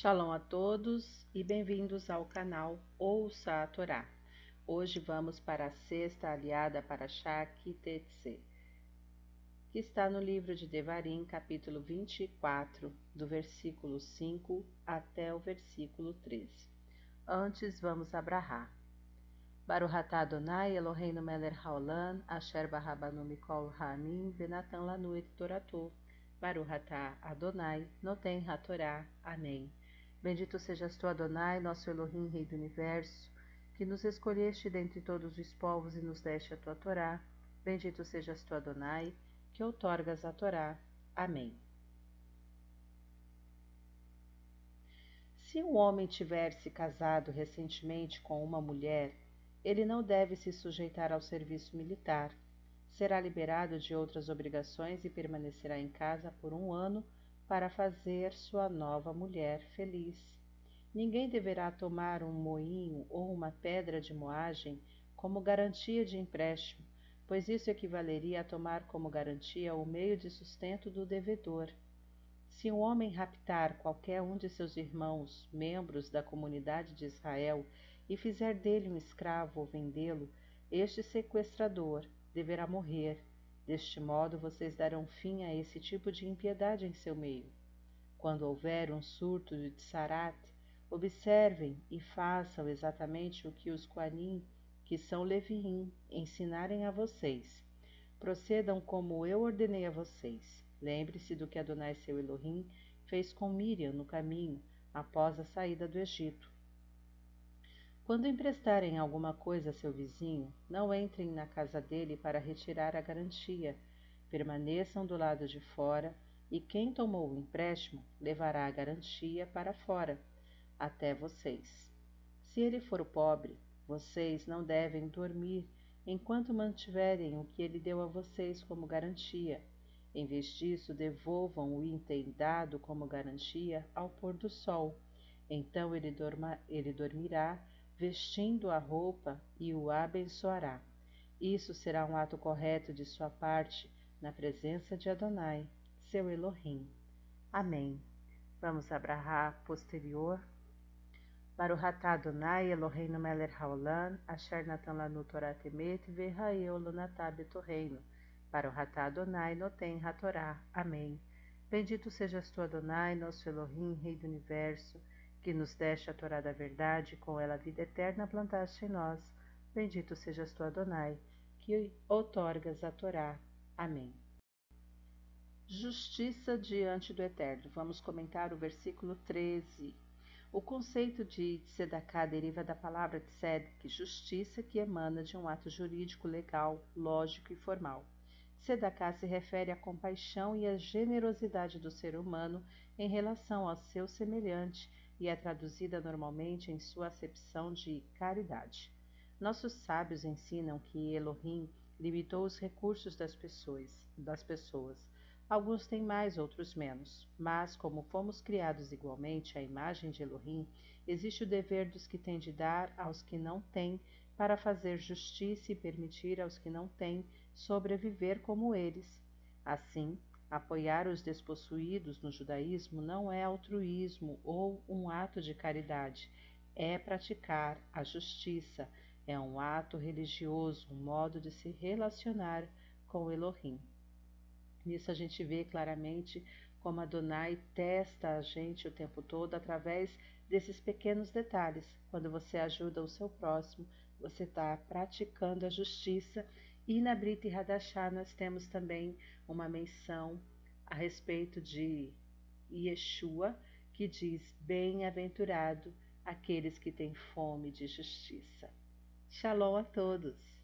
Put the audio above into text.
Shalom a todos e bem-vindos ao canal Ouça a Torá. Hoje vamos para a sexta aliada para Shakitetse, que está no livro de Devarim, capítulo 24, do versículo 5 até o versículo 13. Antes vamos abrahar. Baruch atah Adonai Eloheinu melech haolam, asher barabanu mikol ha'amim, venatan lanu et toratou. Baruch atah Adonai, noten hatorá. Amém. Bendito sejas tu, Adonai, nosso Elohim, Rei do Universo, que nos escolheste dentre todos os povos e nos deste a tua Torá. Bendito sejas tu, Adonai, que outorgas a Torá. Amém. Se um homem tiver se casado recentemente com uma mulher, ele não deve se sujeitar ao serviço militar. Será liberado de outras obrigações e permanecerá em casa por um ano para fazer sua nova mulher feliz. Ninguém deverá tomar um moinho ou uma pedra de moagem como garantia de empréstimo, pois isso equivaleria a tomar como garantia o meio de sustento do devedor. Se um homem raptar qualquer um de seus irmãos, membros da comunidade de Israel, e fizer dele um escravo ou vendê-lo, este sequestrador deverá morrer, Deste modo, vocês darão fim a esse tipo de impiedade em seu meio. Quando houver um surto de tsarat, observem e façam exatamente o que os Quanim, que são Leviim, ensinarem a vocês. Procedam como eu ordenei a vocês. Lembre-se do que Adonai seu Elohim fez com Miriam no caminho, após a saída do Egito. Quando emprestarem alguma coisa a seu vizinho, não entrem na casa dele para retirar a garantia. Permaneçam do lado de fora e quem tomou o empréstimo levará a garantia para fora, até vocês. Se ele for pobre, vocês não devem dormir enquanto mantiverem o que ele deu a vocês como garantia. Em vez disso, devolvam o item dado como garantia ao pôr do sol. Então ele, dorma, ele dormirá vestindo a roupa e o abençoará. Isso será um ato correto de sua parte na presença de Adonai, seu Elohim. Amém. Vamos abrahar posterior. Baruch atah Adonai Eloheinu melech haolam, asher natan lanu Torah temet, v'ra'eu lunatah betorreino. Baruch atah Adonai noten hatorá. Amém. Bendito sejas tu, Adonai, nosso Elohim, Rei do Universo, que nos deste a Torá da verdade, com ela a vida eterna plantaste em nós. Bendito sejas tu, Adonai, que outorgas a Torá. Amém. Justiça diante do Eterno. Vamos comentar o versículo 13. O conceito de tzedakah deriva da palavra tzedek, justiça que emana de um ato jurídico legal, lógico e formal. Tzedakah se refere à compaixão e à generosidade do ser humano em relação ao seu semelhante e é traduzida normalmente em sua acepção de caridade. Nossos sábios ensinam que Elohim limitou os recursos das pessoas, das pessoas. Alguns têm mais, outros menos. Mas, como fomos criados igualmente à imagem de Elohim, existe o dever dos que têm de dar aos que não têm, para fazer justiça e permitir aos que não têm sobreviver como eles. Assim, Apoiar os despossuídos no judaísmo não é altruísmo ou um ato de caridade, é praticar a justiça, é um ato religioso, um modo de se relacionar com Elohim. Nisso a gente vê claramente como Adonai testa a gente o tempo todo através desses pequenos detalhes. Quando você ajuda o seu próximo, você está praticando a justiça e na Brita e Hadashah nós temos também uma menção a respeito de Yeshua, que diz: Bem-aventurado aqueles que têm fome de justiça. Shalom a todos!